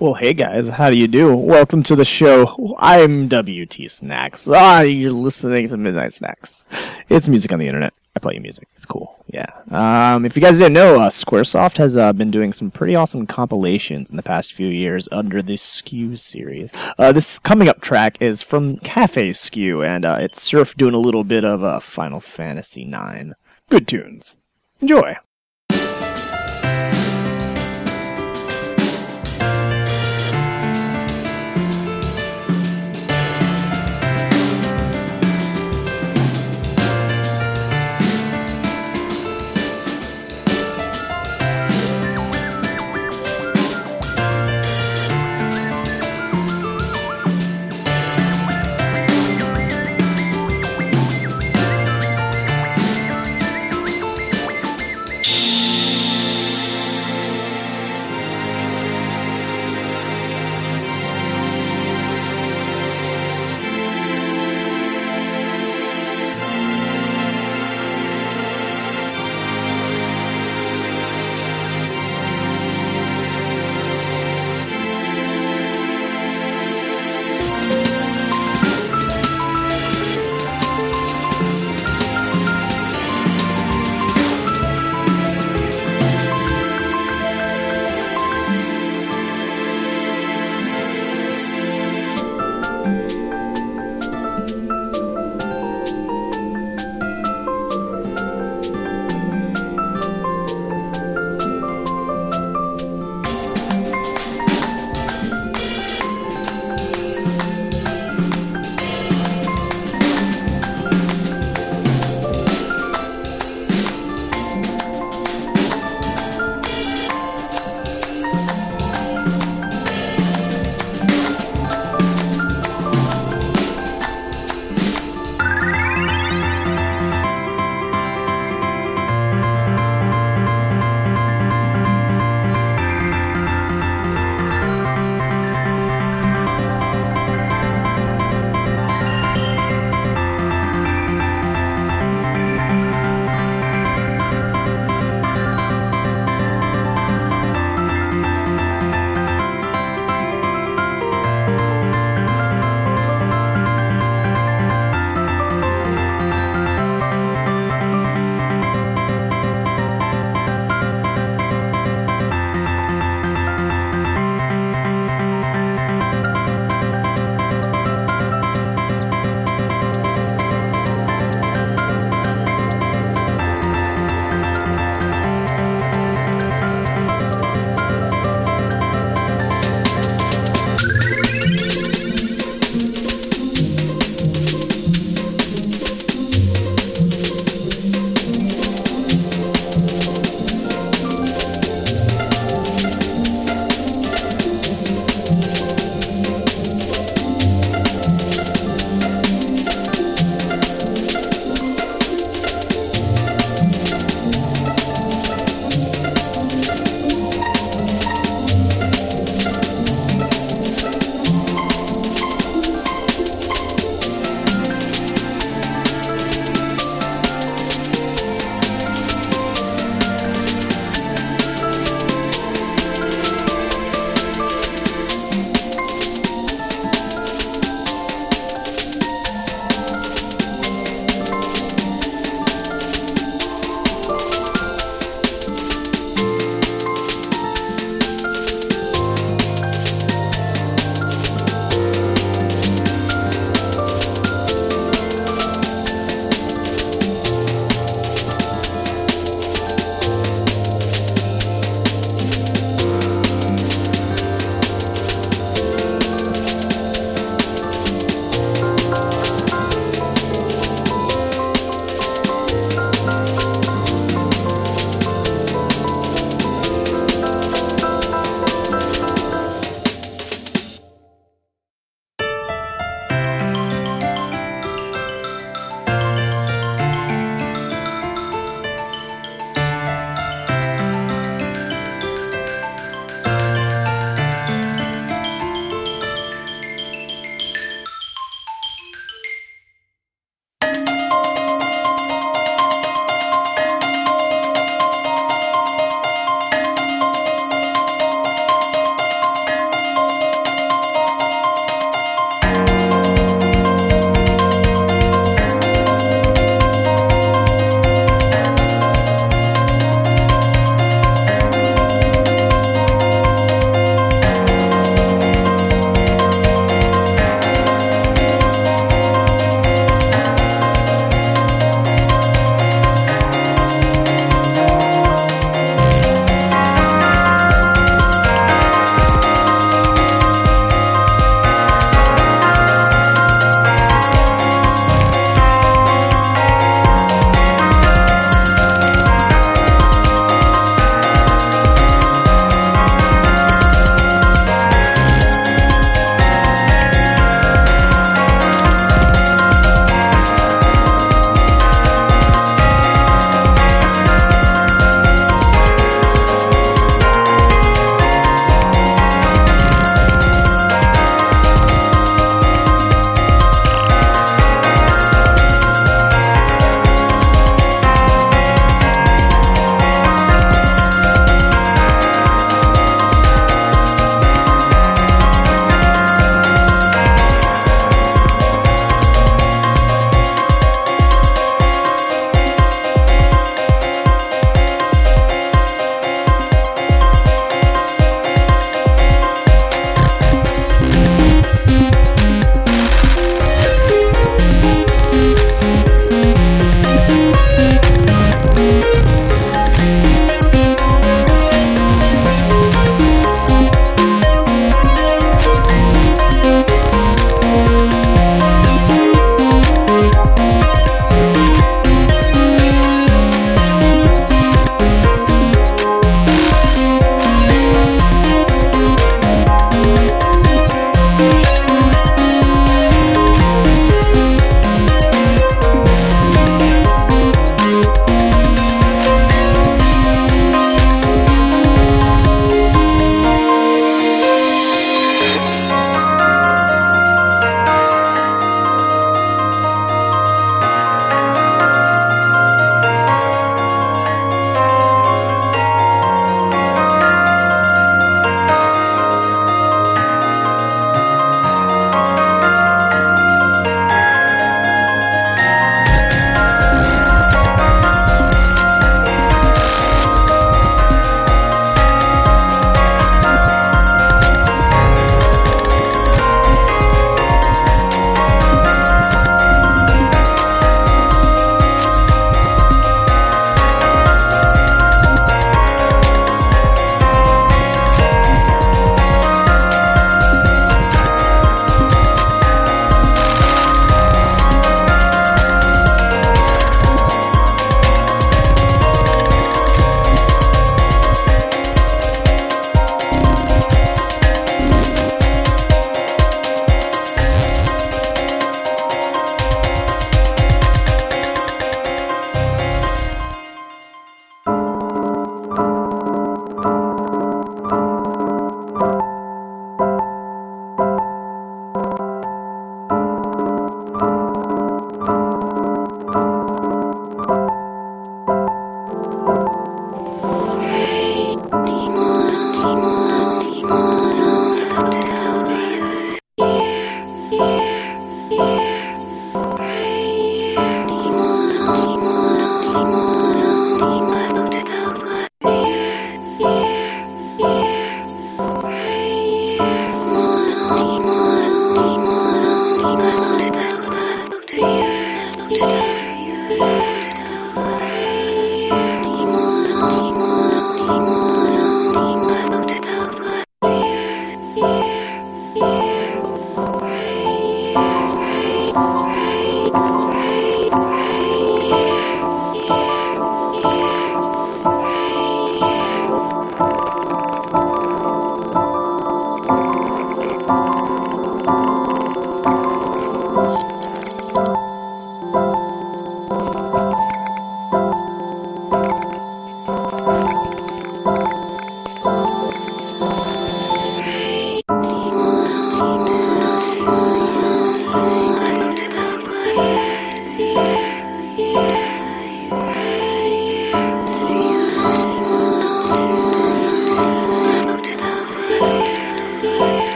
Well, hey guys, how do you do? Welcome to the show. I'm WT Snacks. Ah, you're listening to Midnight Snacks. It's music on the internet. I play you music. It's cool. Yeah. Um, if you guys didn't know, uh, SquareSoft has uh, been doing some pretty awesome compilations in the past few years under the SQ series. Uh, this coming up track is from Cafe SQ, and uh, it's Surf doing a little bit of uh, Final Fantasy IX. Good tunes. Enjoy.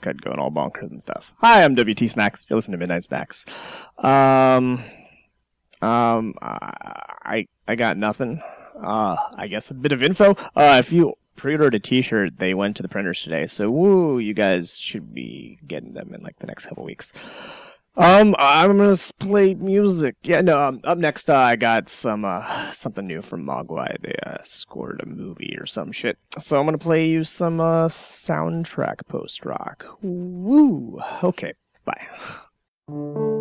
Cut going all bonkers and stuff. Hi, I'm WT Snacks. You're listening to Midnight Snacks. Um, um, I I got nothing. Uh, I guess a bit of info. Uh, if you pre-ordered a T-shirt, they went to the printers today. So, woo, you guys should be getting them in like the next couple weeks. Um, I'm gonna play music. Yeah, no. Um, up next, uh, I got some uh something new from Mogwai. They uh, scored a movie or some shit. So I'm gonna play you some uh soundtrack post rock. Woo. Okay. Bye.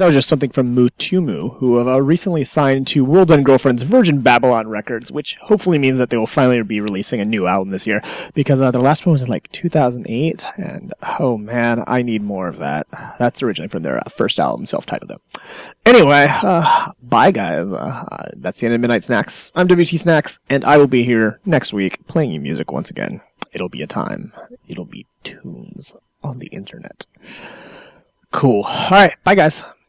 That was just something from Mutumu, who have uh, recently signed to World End Girlfriend's Virgin Babylon Records, which hopefully means that they will finally be releasing a new album this year, because uh, their last one was in like 2008, and oh man, I need more of that. That's originally from their uh, first album, self-titled though. Anyway, uh, bye guys. Uh, uh, that's the end of Midnight Snacks. I'm WT Snacks, and I will be here next week playing you music once again. It'll be a time. It'll be tunes on the internet. Cool. All right, bye guys.